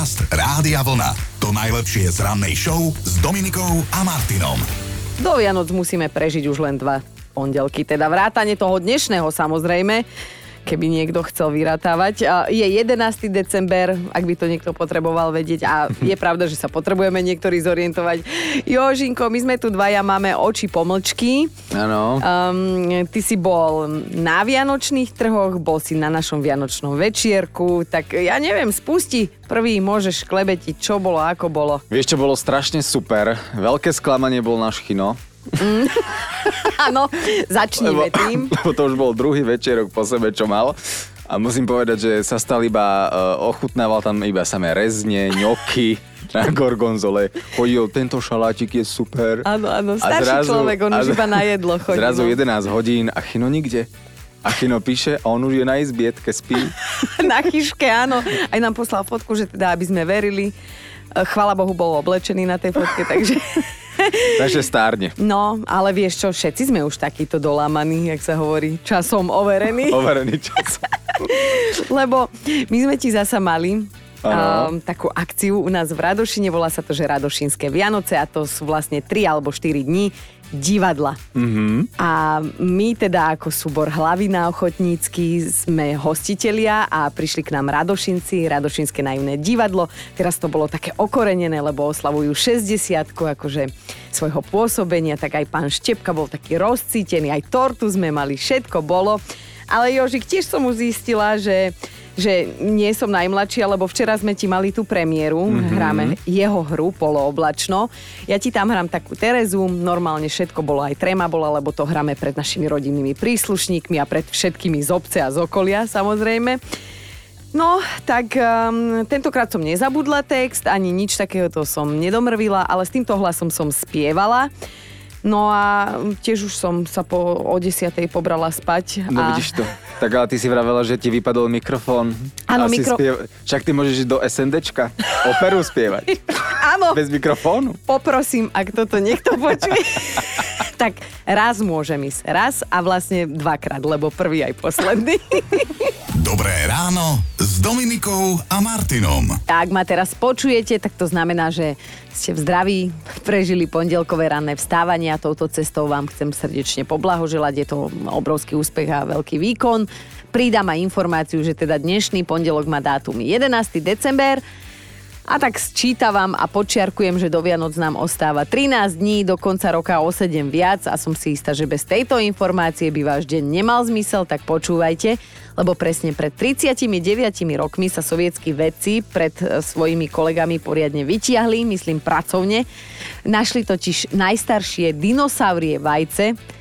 Podcast Rádia Vlna. To najlepšie z rannej show s Dominikou a Martinom. Do Vianoc musíme prežiť už len dva pondelky, teda vrátane toho dnešného samozrejme keby niekto chcel vyratávať. Je 11. december, ak by to niekto potreboval vedieť a je pravda, že sa potrebujeme niektorí zorientovať. Jožinko, my sme tu dvaja, máme oči pomlčky. Áno. Um, ty si bol na Vianočných trhoch, bol si na našom Vianočnom večierku, tak ja neviem, spusti prvý, môžeš klebetiť, čo bolo, ako bolo. Vieš, čo bolo strašne super. Veľké sklamanie bol náš Mm. Áno, začníme lebo, tým. Lebo to už bol druhý večerok po sebe, čo mal. A musím povedať, že sa stal iba, uh, ochutnával tam iba samé rezne, ňoky, na gorgonzole. Chodil, tento šalátik je super. Áno, áno, starší zrazu, človek, on už iba na jedlo chodí. Zrazu no. 11 hodín a chino nikde. A Chino píše a on už je na izbietke, spí. na chyške, áno. Aj nám poslal fotku, že teda, aby sme verili. Chvala Bohu, bol oblečený na tej fotke, takže... Takže stárne. No, ale vieš čo, všetci sme už takíto dolámaní, jak sa hovorí, časom overení. Overený časom. Lebo my sme ti zasa mali um, takú akciu u nás v Radošine, volá sa to, že Radošinské Vianoce a to sú vlastne 3 alebo 4 dní divadla. Mm-hmm. A my teda ako súbor Hlavina ochotnícky sme hostitelia a prišli k nám Radošinci, Radošinské naivné divadlo. Teraz to bolo také okorenené, lebo oslavujú 60 akože svojho pôsobenia, tak aj pán Štepka bol taký rozcítený, aj tortu sme mali, všetko bolo. Ale Jožik, tiež som mu zistila, že že nie som najmladšia, lebo včera sme ti mali tú premiéru, mm-hmm. hráme jeho hru polooblačno. Ja ti tam hrám takú Terezu, normálne všetko bolo aj trema bola, lebo to hráme pred našimi rodinnými príslušníkmi a pred všetkými z obce a z okolia samozrejme. No, tak um, tentokrát som nezabudla text, ani nič takého to som nedomrvila, ale s týmto hlasom som spievala. No a tiež už som sa po o desiatej pobrala spať. No a... vidíš to. Tak ale ty si vravela, že ti vypadol mikrofón. Áno, mikro... Spiev... Však ty môžeš ísť do SNDčka, operu spievať. Áno. Bez mikrofónu. Poprosím, ak toto niekto počuje. tak raz môžem ísť. Raz a vlastne dvakrát, lebo prvý aj posledný. Dobré ráno Dominikou a Martinom. Ak ma teraz počujete, tak to znamená, že ste v zdraví, prežili pondelkové ranné vstávanie a touto cestou vám chcem srdečne poblahoželať. Je to obrovský úspech a veľký výkon. Pridám aj informáciu, že teda dnešný pondelok má dátum 11. december a tak sčítavam a počiarkujem, že do Vianoc nám ostáva 13 dní, do konca roka o 7 viac a som si istá, že bez tejto informácie by váš deň nemal zmysel, tak počúvajte, lebo presne pred 39 rokmi sa sovietskí vedci pred e, svojimi kolegami poriadne vytiahli, myslím pracovne. Našli totiž najstaršie dinosaurie vajce,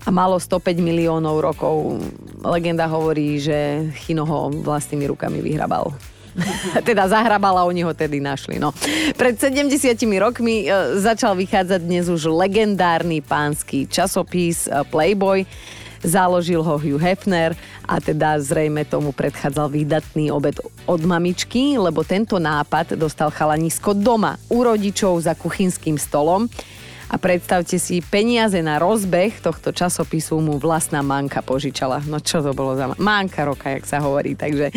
a malo 105 miliónov rokov. Legenda hovorí, že Chino ho vlastnými rukami vyhrabal. teda zahrabala, oni ho tedy našli. No. Pred 70 rokmi e, začal vychádzať dnes už legendárny pánsky časopis e, Playboy. Založil ho Hugh Hefner a teda zrejme tomu predchádzal výdatný obed od mamičky, lebo tento nápad dostal chalanisko doma u rodičov za kuchynským stolom a predstavte si, peniaze na rozbeh tohto časopisu mu vlastná manka požičala. No čo to bolo za manka roka, jak sa hovorí. Takže,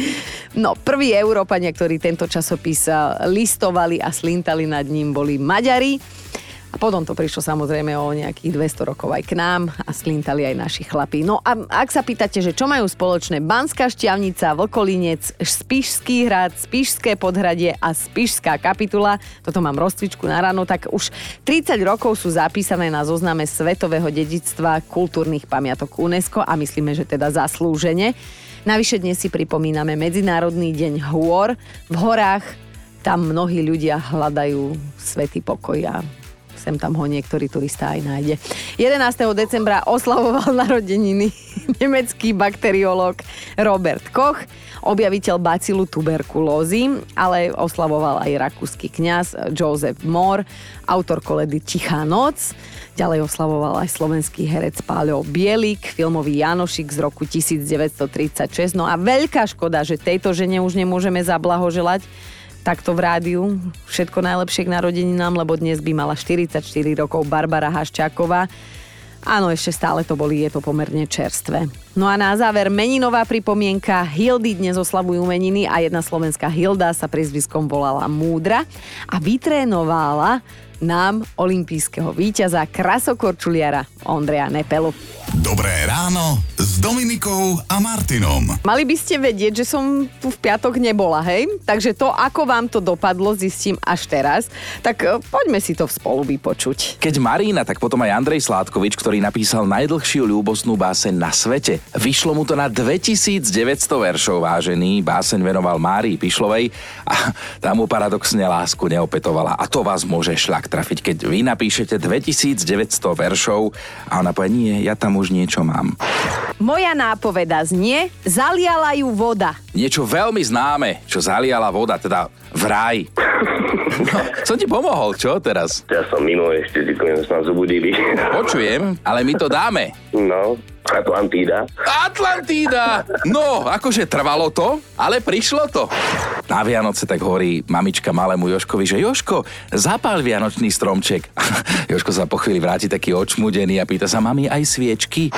no, prví Európania, ktorí tento časopis listovali a slintali nad ním, boli Maďari. A potom to prišlo samozrejme o nejakých 200 rokov aj k nám a slintali aj naši chlapí. No a ak sa pýtate, že čo majú spoločné Banská šťavnica, Vlkolinec, Spišský hrad, Spišské podhradie a Spišská kapitula, toto mám rozcvičku na ráno, tak už 30 rokov sú zapísané na zozname Svetového dedictva kultúrnych pamiatok UNESCO a myslíme, že teda zaslúžene. Navyše dnes si pripomíname Medzinárodný deň hôr. V horách tam mnohí ľudia hľadajú svetý pokoj a sem tam ho niektorý turista aj nájde. 11. decembra oslavoval narodeniny nemecký bakteriológ Robert Koch, objaviteľ bacilu tuberkulózy, ale oslavoval aj rakúsky kňaz Joseph Moore, autor koledy Tichá noc. Ďalej oslavoval aj slovenský herec Páľo Bielik, filmový Janošik z roku 1936. No a veľká škoda, že tejto žene už nemôžeme zablahoželať, takto v rádiu. Všetko najlepšie k narodeninám, lebo dnes by mala 44 rokov Barbara Haščáková. Áno, ešte stále to boli, je to pomerne čerstvé. No a na záver meninová pripomienka. Hildy dnes oslavujú meniny a jedna slovenská Hilda sa priezviskom volala Múdra a vytrénovala nám olympijského víťaza krasokorčuliara Ondreja Nepelu. Dobré ráno s Dominikou a Martinom. Mali by ste vedieť, že som tu v piatok nebola, hej? Takže to, ako vám to dopadlo, zistím až teraz. Tak e, poďme si to spolu vypočuť. Keď Marína, tak potom aj Andrej Sládkovič, ktorý napísal najdlhšiu ľúbosnú báseň na svete. Vyšlo mu to na 2900 veršov, vážený. Báseň venoval Márii Pišlovej a tá mu paradoxne lásku neopetovala. A to vás môže šľak trafiť, keď vy napíšete 2900 veršov a ona povie, nie, ja tam už niečo mám. Moja nápoveda znie, zaliala ju voda. Niečo veľmi známe, čo zaliala voda, teda vraj. No, som ti pomohol, čo teraz? Ja som mimo ešte, ty sa nás zobudili. Počujem, ale my to dáme. No, Atlantída. Atlantída! No, akože trvalo to, ale prišlo to. Na Vianoce tak hovorí mamička malému Joškovi, že Joško, zapál vianočný stromček. Joško sa po chvíli vráti taký očmudený a pýta sa, mami, aj sviečky?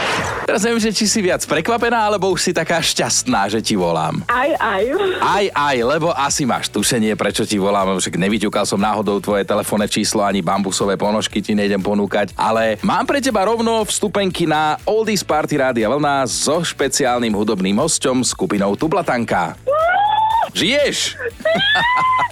Teraz neviem, že či si viac prekvapená, alebo už si taká šťastná, že ti volám. Aj, aj. Aj, aj, lebo asi máš tušenie, prečo ti volám, však nevyťukal som náhodou tvoje telefónne číslo, ani bambusové ponožky ti nejdem ponúkať, ale mám pre teba rovno vstupenky na Oldies Party Rádia Vlna so špeciálnym hudobným hosťom skupinou Tublatanka. Žiješ?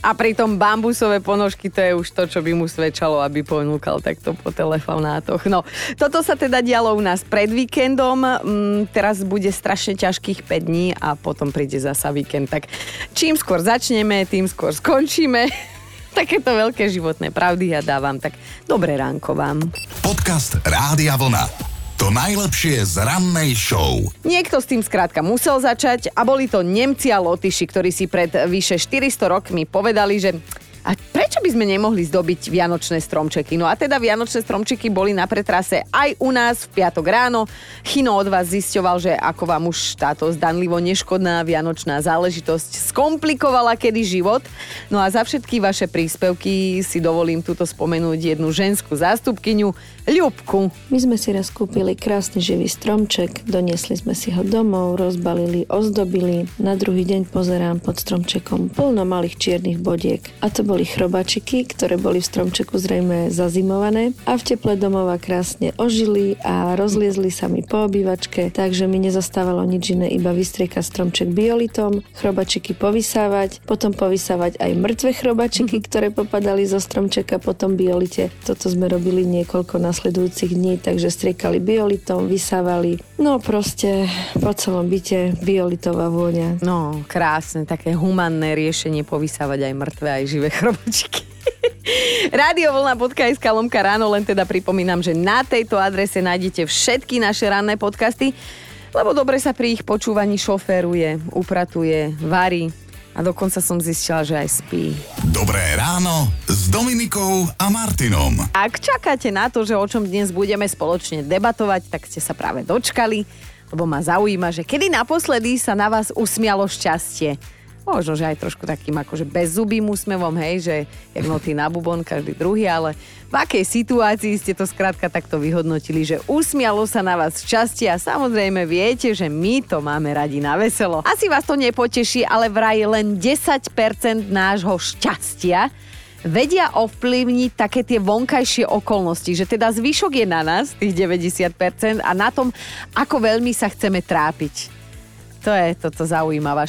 A pritom bambusové ponožky, to je už to, čo by mu svedčalo, aby ponúkal takto po telefonátoch. No, toto sa teda dialo u nás pred víkendom. Mm, teraz bude strašne ťažkých 5 dní a potom príde zasa víkend. Tak čím skôr začneme, tým skôr skončíme. Takéto veľké životné pravdy ja dávam. Tak dobré ránko vám. Podcast Rádia Vlna. To najlepšie z rannej show. Niekto s tým skrátka musel začať a boli to Nemci a Lotyši, ktorí si pred vyše 400 rokmi povedali, že a prečo by sme nemohli zdobiť vianočné stromčeky? No a teda vianočné stromčeky boli na pretrase aj u nás v piatok ráno. Chino od vás zisťoval, že ako vám už táto zdanlivo neškodná vianočná záležitosť skomplikovala kedy život. No a za všetky vaše príspevky si dovolím tuto spomenúť jednu ženskú zástupkyňu, Ľubku. My sme si raz kúpili krásny živý stromček, doniesli sme si ho domov, rozbalili, ozdobili. Na druhý deň pozerám pod stromčekom plno malých čiernych bodiek. A to boli chrobačiky, ktoré boli v stromčeku zrejme zazimované a v teple domova krásne ožili a rozliezli sa mi po obývačke, takže mi nezostávalo nič iné, iba vystriekať stromček biolitom, chrobačiky povysávať, potom povysávať aj mŕtve chrobačiky, ktoré popadali zo stromčeka potom biolite. Toto sme robili niekoľko na nasledujúcich dní, takže striekali biolitom, vysávali. No proste po celom byte biolitová vôňa. No, krásne, také humanné riešenie povysávať aj mŕtve, aj živé chrobočiky. Radiovlna.sk lomka ráno, len teda pripomínam, že na tejto adrese nájdete všetky naše ranné podcasty, lebo dobre sa pri ich počúvaní šoféruje, upratuje, varí, a dokonca som zistila, že aj spí. Dobré ráno s Dominikou a Martinom. Ak čakáte na to, že o čom dnes budeme spoločne debatovať, tak ste sa práve dočkali, lebo ma zaujíma, že kedy naposledy sa na vás usmialo šťastie. Možno, že aj trošku takým akože bezzubým úsmevom, hej, že jak noty na bubon, každý druhý, ale v akej situácii ste to skrátka takto vyhodnotili, že usmialo sa na vás šťastie a samozrejme viete, že my to máme radi na veselo. Asi vás to nepoteší, ale vraj len 10% nášho šťastia vedia ovplyvniť také tie vonkajšie okolnosti, že teda zvyšok je na nás, tých 90% a na tom, ako veľmi sa chceme trápiť. To je toto zaujímavá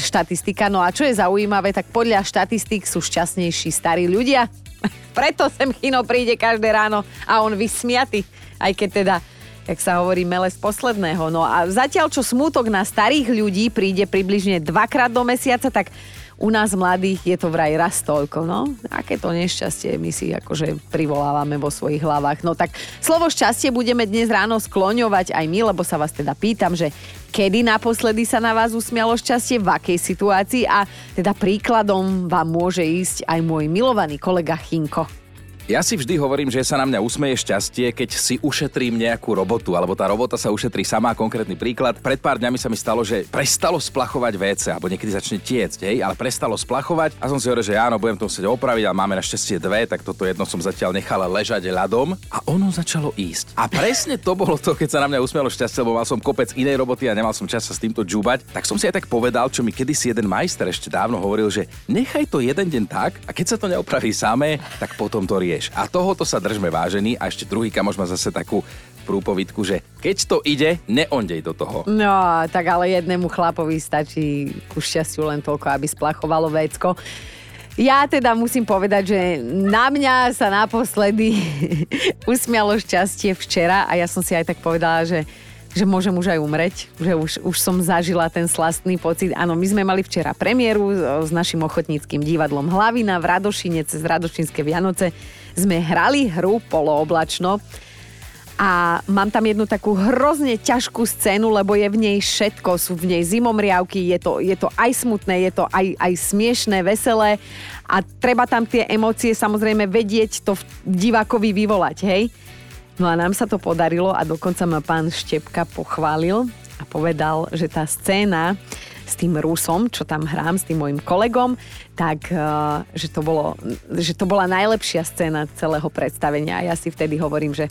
štatistika. No a čo je zaujímavé, tak podľa štatistik sú šťastnejší starí ľudia. Preto sem Chino príde každé ráno a on vysmiaty, aj keď teda jak sa hovorí, mele z posledného. No a zatiaľ, čo smútok na starých ľudí príde približne dvakrát do mesiaca, tak u nás mladých je to vraj raz toľko, no. Aké to nešťastie my si akože privolávame vo svojich hlavách. No tak slovo šťastie budeme dnes ráno skloňovať aj my, lebo sa vás teda pýtam, že kedy naposledy sa na vás usmialo šťastie, v akej situácii a teda príkladom vám môže ísť aj môj milovaný kolega Chinko. Ja si vždy hovorím, že sa na mňa usmeje šťastie, keď si ušetrím nejakú robotu, alebo tá robota sa ušetrí sama. Konkrétny príklad. Pred pár dňami sa mi stalo, že prestalo splachovať WC, alebo niekedy začne tiecť, hej, ale prestalo splachovať a som si hovoril, že áno, budem to musieť opraviť, ale máme našťastie dve, tak toto jedno som zatiaľ nechal ležať ľadom a ono začalo ísť. A presne to bolo to, keď sa na mňa usmialo šťastie, lebo mal som kopec inej roboty a nemal som čas sa s týmto džúbať, tak som si aj tak povedal, čo mi kedysi jeden majster ešte dávno hovoril, že nechaj to jeden deň tak a keď sa to neopraví samé, tak potom to rieš. A tohoto sa držme vážený a ešte druhý kamoš má zase takú prúpovidku, že keď to ide, neondej do toho. No, tak ale jednému chlapovi stačí ku šťastiu len toľko, aby splachovalo vécko. Ja teda musím povedať, že na mňa sa naposledy usmialo šťastie včera a ja som si aj tak povedala, že že môžem už aj umreť, že už, už som zažila ten slastný pocit. Áno, my sme mali včera premiéru s našim ochotníckým divadlom Hlavina v Radošine cez Radošinské Vianoce. Sme hrali hru Polooblačno a mám tam jednu takú hrozne ťažkú scénu, lebo je v nej všetko. Sú v nej zimomriavky, je to, je to aj smutné, je to aj, aj smiešné, veselé a treba tam tie emócie samozrejme vedieť to v divákovi vyvolať, hej? No a nám sa to podarilo a dokonca ma pán Štepka pochválil a povedal, že tá scéna s tým Rusom, čo tam hrám, s tým môjim kolegom, tak eh, že to, bolo, že to bola najlepšia scéna celého predstavenia. A ja si vtedy hovorím, že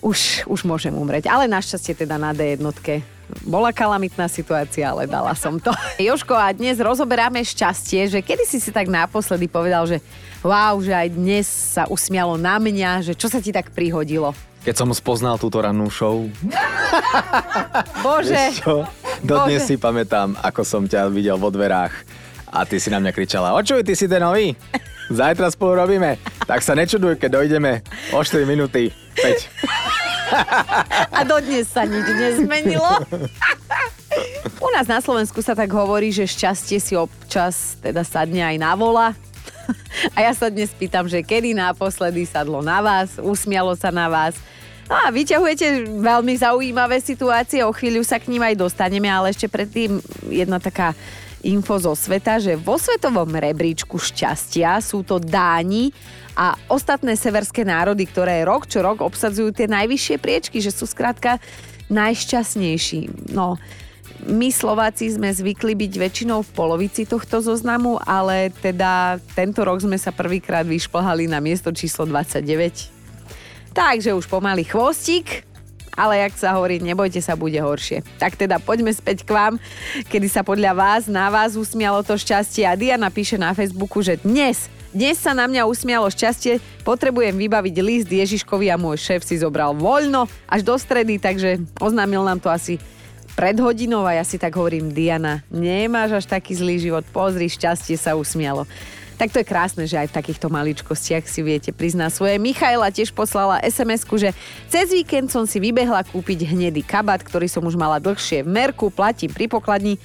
už, už môžem umrieť. Ale našťastie teda na D jednotke bola kalamitná situácia, ale dala som to. Joško, a dnes rozoberáme šťastie, že kedy si si tak naposledy povedal, že wow, že aj dnes sa usmialo na mňa, že čo sa ti tak prihodilo? Keď som spoznal túto rannú show. Bože. Dodnes si pamätám, ako som ťa videl vo dverách a ty si na mňa kričala, očuj, ty si ten nový? Zajtra spolu robíme. Tak sa nečuduj, keď dojdeme o 4 minúty 5. A dodnes sa nič nezmenilo. U nás na Slovensku sa tak hovorí, že šťastie si občas teda sadne aj na vola. A ja sa dnes pýtam, že kedy naposledy sadlo na vás, usmialo sa na vás, No a vyťahujete veľmi zaujímavé situácie, o chvíľu sa k ním aj dostaneme, ale ešte predtým jedna taká info zo sveta, že vo svetovom rebríčku šťastia sú to Dáni a ostatné severské národy, ktoré rok čo rok obsadzujú tie najvyššie priečky, že sú skrátka najšťastnejší. No, my Slováci sme zvykli byť väčšinou v polovici tohto zoznamu, ale teda tento rok sme sa prvýkrát vyšplhali na miesto číslo 29. Takže už pomaly chvostík, ale jak sa hovorí, nebojte sa, bude horšie. Tak teda poďme späť k vám, kedy sa podľa vás, na vás usmialo to šťastie a Diana píše na Facebooku, že dnes dnes sa na mňa usmialo šťastie, potrebujem vybaviť list Ježiškovi a môj šéf si zobral voľno až do stredy, takže oznámil nám to asi pred hodinou a ja si tak hovorím, Diana, nemáš až taký zlý život, pozri, šťastie sa usmialo. Tak to je krásne, že aj v takýchto maličkostiach si viete priznať svoje. Michaela tiež poslala sms že cez víkend som si vybehla kúpiť hnedý kabát, ktorý som už mala dlhšie v merku, platím pri pokladni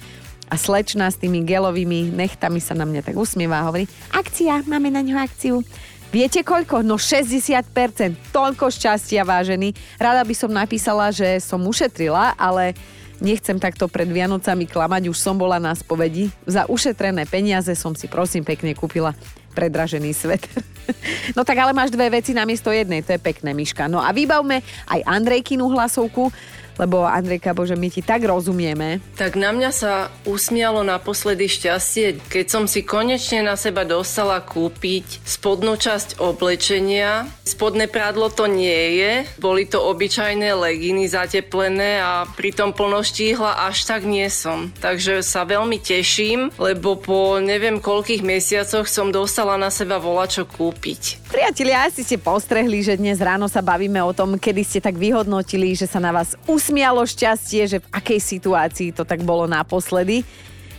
a slečna s tými gelovými nechtami sa na mňa tak usmieva a hovorí, akcia, máme na ňu akciu. Viete koľko? No 60%. Toľko šťastia, vážený. Rada by som napísala, že som ušetrila, ale Nechcem takto pred Vianocami klamať, už som bola na spovedi. Za ušetrené peniaze som si prosím pekne kúpila predražený sveter. No tak ale máš dve veci namiesto jednej, to je pekné, Miška. No a vybavme aj Andrejkinu hlasovku, lebo Andrejka, bože, my ti tak rozumieme. Tak na mňa sa usmialo naposledy šťastie, keď som si konečne na seba dostala kúpiť spodnú časť oblečenia. Spodné prádlo to nie je, boli to obyčajné leginy zateplené a pritom plnoštíhla až tak nie som. Takže sa veľmi teším, lebo po neviem koľkých mesiacoch som dostala na seba volačo kúpiť. Priatelia, asi ste postrehli, že dnes ráno sa bavíme o tom, kedy ste tak vyhodnotili, že sa na vás us usmialo šťastie, že v akej situácii to tak bolo naposledy.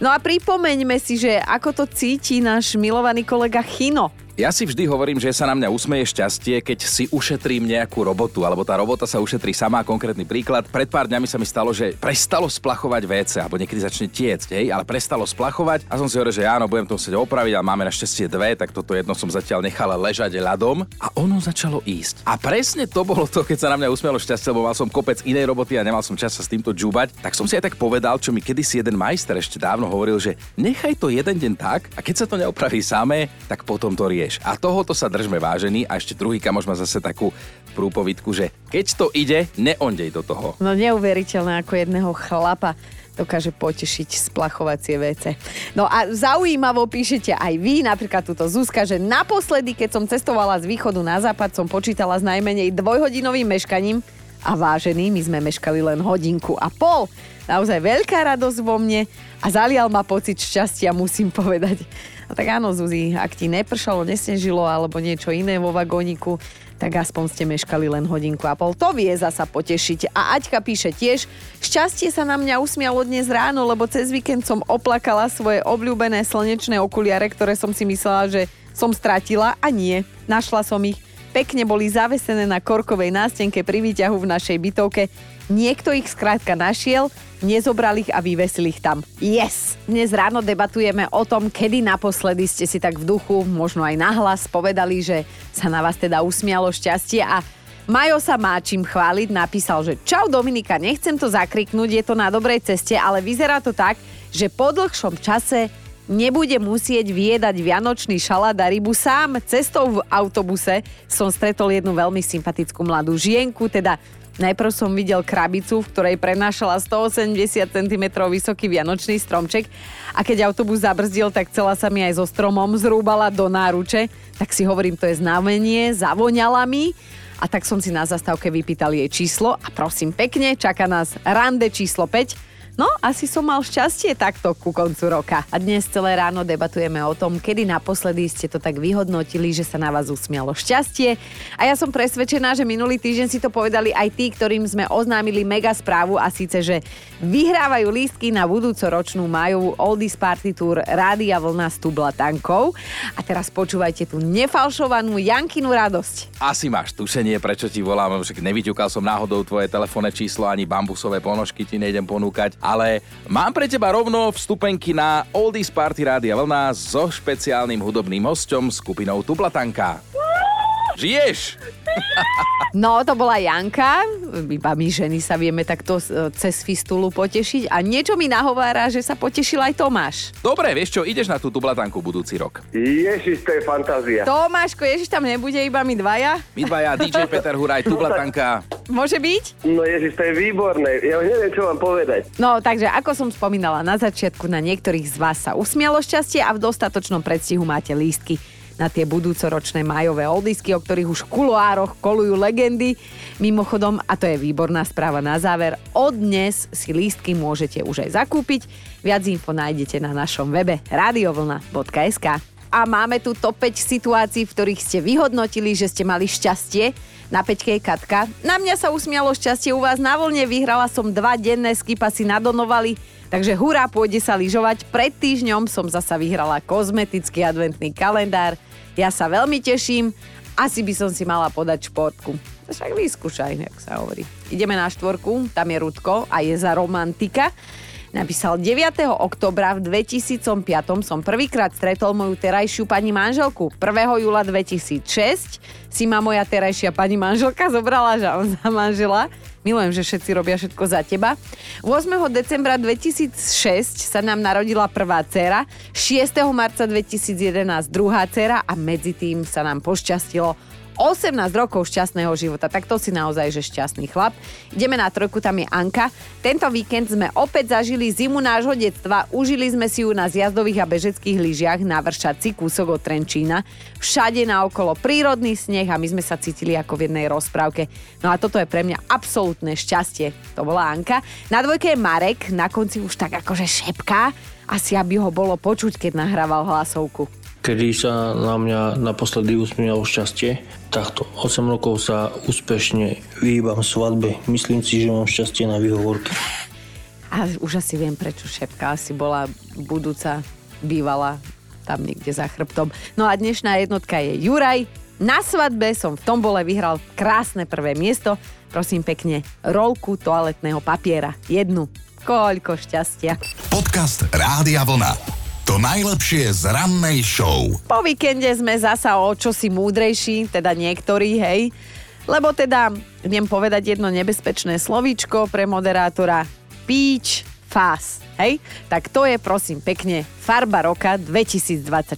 No a pripomeňme si, že ako to cíti náš milovaný kolega Chino. Ja si vždy hovorím, že sa na mňa usmeje šťastie, keď si ušetrím nejakú robotu, alebo tá robota sa ušetrí sama. Konkrétny príklad. Pred pár dňami sa mi stalo, že prestalo splachovať WC, alebo niekedy začne tiecť, hej, ale prestalo splachovať a som si hovoril, že áno, budem to musieť opraviť, ale máme našťastie dve, tak toto jedno som zatiaľ nechal ležať ľadom a ono začalo ísť. A presne to bolo to, keď sa na mňa usmialo šťastie, lebo mal som kopec inej roboty a nemal som čas sa s týmto džúbať, tak som si aj tak povedal, čo mi kedysi jeden majster ešte dávno hovoril, že nechaj to jeden deň tak a keď sa to neopraví samé, tak potom to rieš. Vieš. A tohoto sa držme vážený a ešte druhý kamoš má zase takú prúpovidku, že keď to ide, neondej do toho. No neuveriteľné, ako jedného chlapa dokáže potešiť splachovacie vece. No a zaujímavo píšete aj vy, napríklad túto Zuzka, že naposledy, keď som cestovala z východu na západ, som počítala s najmenej dvojhodinovým meškaním a vážený, my sme meškali len hodinku a pol. Naozaj veľká radosť vo mne a zalial ma pocit šťastia, musím povedať. No tak áno, Zuzi, ak ti nepršalo, nesnežilo alebo niečo iné vo vagóniku, tak aspoň ste meškali len hodinku a pol. To vie zasa potešiť. A Aťka píše tiež, šťastie sa na mňa usmialo dnes ráno, lebo cez víkend som oplakala svoje obľúbené slnečné okuliare, ktoré som si myslela, že som stratila a nie. Našla som ich. Pekne boli zavesené na korkovej nástenke pri výťahu v našej bytovke. Niekto ich skrátka našiel, nezobral ich a vyvesil ich tam. Yes! Dnes ráno debatujeme o tom, kedy naposledy ste si tak v duchu, možno aj nahlas, povedali, že sa na vás teda usmialo šťastie a Majo sa má čím chváliť, napísal, že čau Dominika, nechcem to zakriknúť, je to na dobrej ceste, ale vyzerá to tak, že po dlhšom čase nebude musieť viedať vianočný šalát a rybu sám. Cestou v autobuse som stretol jednu veľmi sympatickú mladú žienku, teda Najprv som videl krabicu, v ktorej prenášala 180 cm vysoký vianočný stromček a keď autobus zabrzdil, tak celá sa mi aj so stromom zrúbala do náruče. Tak si hovorím, to je znamenie, zavoňala mi a tak som si na zastávke vypýtal jej číslo a prosím pekne, čaká nás rande číslo 5 No, asi som mal šťastie takto ku koncu roka. A dnes celé ráno debatujeme o tom, kedy naposledy ste to tak vyhodnotili, že sa na vás usmialo šťastie. A ja som presvedčená, že minulý týždeň si to povedali aj tí, ktorým sme oznámili mega správu a síce, že vyhrávajú lístky na budúcoročnú majovú Oldies Party Tour Rádia Vlna s Tublatankou. A teraz počúvajte tú nefalšovanú Jankinu radosť. Asi máš tušenie, prečo ti volám, však nevyťukal som náhodou tvoje telefónne číslo ani bambusové ponožky ti nejdem ponúkať ale mám pre teba rovno vstupenky na Oldies Party Rádia Vlna so špeciálnym hudobným hosťom skupinou Tublatanka. Žiješ? No, to bola Janka. Iba my ženy sa vieme takto e, cez fistulu potešiť. A niečo mi nahovára, že sa potešil aj Tomáš. Dobre, vieš čo, ideš na tú tublatanku budúci rok. Ježiš, to je fantázia. Tomáško, Ježiš, tam nebude iba my dvaja? My dvaja, DJ Peter Huraj, tublatanka. Môže byť? No Ježiš, to je výborné. Ja už neviem, čo vám povedať. No, takže ako som spomínala na začiatku, na niektorých z vás sa usmialo šťastie a v dostatočnom predstihu máte lístky na tie budúcoročné majové oldisky, o ktorých už v kuloároch kolujú legendy. Mimochodom, a to je výborná správa na záver, od dnes si lístky môžete už aj zakúpiť. Viac info nájdete na našom webe radiovlna.sk. A máme tu top 5 situácií, v ktorých ste vyhodnotili, že ste mali šťastie. Na peťke je Katka. Na mňa sa usmialo šťastie u vás na vlne. Vyhrala som dva denné skipasy na Donovali. Takže hurá, pôjde sa lyžovať. Pred týždňom som zasa vyhrala kozmetický adventný kalendár. Ja sa veľmi teším. Asi by som si mala podať športku. Však vyskúšaj, jak sa hovorí. Ideme na štvorku, tam je Rudko a je za romantika. Napísal 9. oktobra v 2005 som prvýkrát stretol moju terajšiu pani manželku. 1. júla 2006 si ma moja terajšia pani manželka zobrala za manžela. Milujem, že všetci robia všetko za teba. 8. decembra 2006 sa nám narodila prvá dcera, 6. marca 2011 druhá dcera a medzi tým sa nám pošťastilo 18 rokov šťastného života, tak to si naozaj, že šťastný chlap. Ideme na trojku, tam je Anka. Tento víkend sme opäť zažili zimu nášho detstva, užili sme si ju na zjazdových a bežeckých lyžiach na vršaci kúsok od Trenčína. Všade naokolo prírodný sneh a my sme sa cítili ako v jednej rozprávke. No a toto je pre mňa absolútne šťastie. To bola Anka. Na dvojke je Marek, na konci už tak akože šepká. Asi aby ho bolo počuť, keď nahrával hlasovku kedy sa na mňa naposledy usmialo šťastie. Takto 8 rokov sa úspešne vyhýbam svadbe. Myslím si, že mám šťastie na výhovorke. A už asi viem, prečo šepka asi bola budúca, bývala tam niekde za chrbtom. No a dnešná jednotka je Juraj. Na svadbe som v tombole vyhral krásne prvé miesto. Prosím pekne, rolku toaletného papiera. Jednu. Koľko šťastia. Podcast Rádia Vlna. To najlepšie z rannej show. Po víkende sme zasa o čosi múdrejší, teda niektorí, hej. Lebo teda, viem povedať jedno nebezpečné slovíčko pre moderátora. Píč, Fast. Hej? Tak to je prosím pekne farba roka 2024.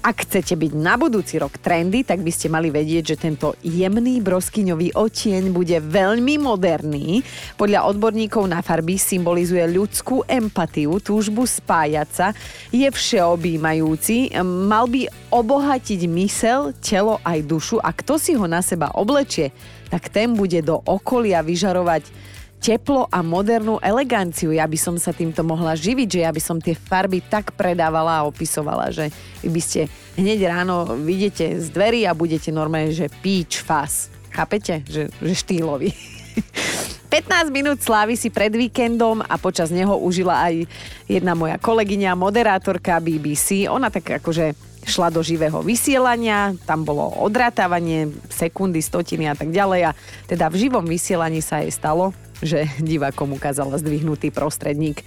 Ak chcete byť na budúci rok trendy, tak by ste mali vedieť, že tento jemný broskyňový otieň bude veľmi moderný. Podľa odborníkov na farby symbolizuje ľudskú empatiu, túžbu spájať sa, je všeobjímajúci, mal by obohatiť mysel, telo aj dušu a kto si ho na seba oblečie, tak ten bude do okolia vyžarovať teplo a modernú eleganciu. Ja by som sa týmto mohla živiť, že ja by som tie farby tak predávala a opisovala, že by ste hneď ráno vidíte z dverí a budete normálne, že peach fast. Chápete? Že, že štýlový. 15 minút slávy si pred víkendom a počas neho užila aj jedna moja kolegyňa, moderátorka BBC. Ona tak akože šla do živého vysielania, tam bolo odrátavanie, sekundy, stotiny a tak ďalej a teda v živom vysielaní sa jej stalo, že divákom ukázala zdvihnutý prostredník.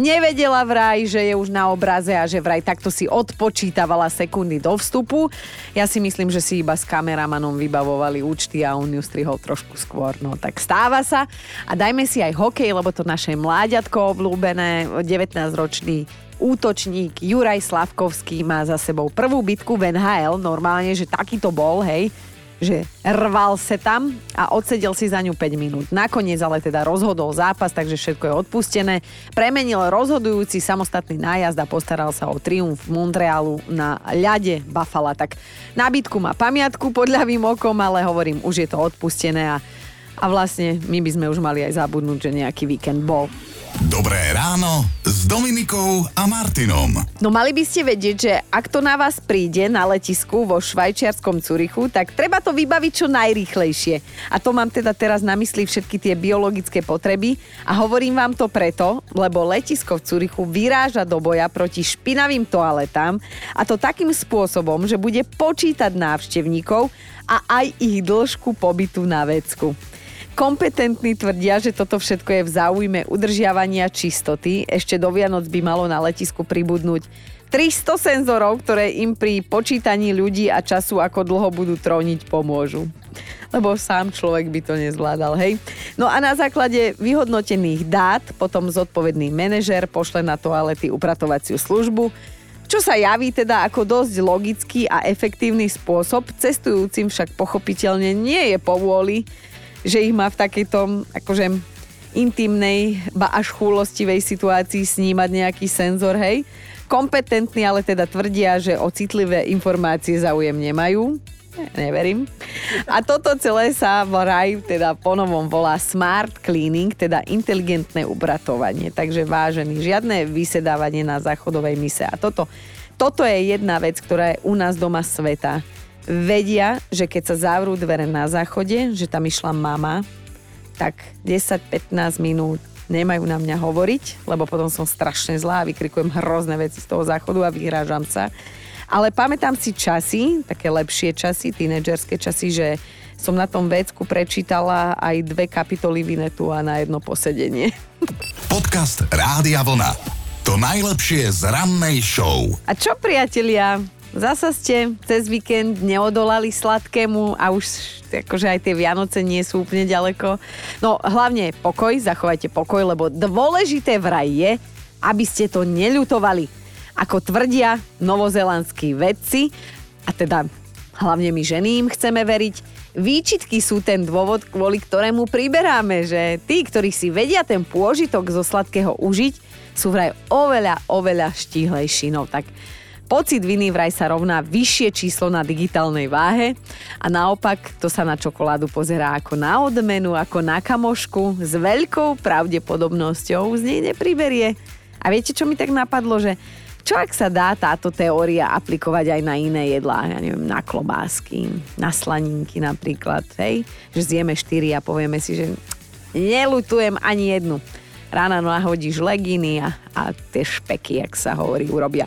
Nevedela vraj, že je už na obraze a že vraj takto si odpočítavala sekundy do vstupu. Ja si myslím, že si iba s kameramanom vybavovali účty a on ju strihol trošku skôr. No tak stáva sa. A dajme si aj hokej, lebo to naše mláďatko obľúbené, 19-ročný útočník Juraj Slavkovský má za sebou prvú bitku v NHL, normálne, že takýto bol, hej, že rval sa tam a odsedel si za ňu 5 minút. Nakoniec ale teda rozhodol zápas, takže všetko je odpustené. Premenil rozhodujúci samostatný nájazd a postaral sa o triumf Montrealu na ľade Buffalo. Tak nábytku má pamiatku podľavým okom, ale hovorím, už je to odpustené a, a vlastne my by sme už mali aj zabudnúť, že nejaký víkend bol. Dobré ráno Dominikou a Martinom. No mali by ste vedieť, že ak to na vás príde na letisku vo švajčiarskom Curichu, tak treba to vybaviť čo najrýchlejšie. A to mám teda teraz na mysli všetky tie biologické potreby a hovorím vám to preto, lebo letisko v Curichu vyráža do boja proti špinavým toaletám a to takým spôsobom, že bude počítať návštevníkov a aj ich dĺžku pobytu na vecku. Kompetentní tvrdia, že toto všetko je v záujme udržiavania čistoty. Ešte do Vianoc by malo na letisku pribudnúť 300 senzorov, ktoré im pri počítaní ľudí a času, ako dlho budú tróniť, pomôžu. Lebo sám človek by to nezvládal, hej. No a na základe vyhodnotených dát potom zodpovedný manažer pošle na toalety upratovaciu službu, čo sa javí teda ako dosť logický a efektívny spôsob, cestujúcim však pochopiteľne nie je povôli, že ich má v takejto akože intimnej, ba až chúlostivej situácii snímať nejaký senzor, hej. Kompetentní ale teda tvrdia, že o citlivé informácie záujem nemajú. Neverím. A toto celé sa vraj teda ponovom volá smart cleaning, teda inteligentné ubratovanie. Takže vážený, žiadne vysedávanie na záchodovej mise. A toto, toto je jedna vec, ktorá je u nás doma sveta vedia, že keď sa zavrú dvere na záchode, že tam išla mama, tak 10-15 minút nemajú na mňa hovoriť, lebo potom som strašne zlá a vykrikujem hrozné veci z toho záchodu a vyhrážam sa. Ale pamätám si časy, také lepšie časy, tínedžerské časy, že som na tom vecku prečítala aj dve kapitoly Vinetu a na jedno posedenie. Podcast Rádia Vlna. To najlepšie z rannej show. A čo priatelia, Zasa ste cez víkend neodolali sladkému a už akože aj tie Vianoce nie sú úplne ďaleko. No hlavne pokoj, zachovajte pokoj, lebo dôležité vraj je, aby ste to neľutovali. Ako tvrdia novozelandskí vedci, a teda hlavne my ženy im chceme veriť, Výčitky sú ten dôvod, kvôli ktorému priberáme, že tí, ktorí si vedia ten pôžitok zo sladkého užiť, sú vraj oveľa, oveľa štíhlejší. No tak Pocit viny vraj sa rovná vyššie číslo na digitálnej váhe a naopak to sa na čokoládu pozerá ako na odmenu, ako na kamošku s veľkou pravdepodobnosťou z nej nepriberie. A viete, čo mi tak napadlo, že čo ak sa dá táto teória aplikovať aj na iné jedlá, ja neviem, na klobásky, na slaninky napríklad, hej? Že zjeme štyri a povieme si, že nelutujem ani jednu. Ráno nahodíš leginy a, a tie špeky, jak sa hovorí, urobia.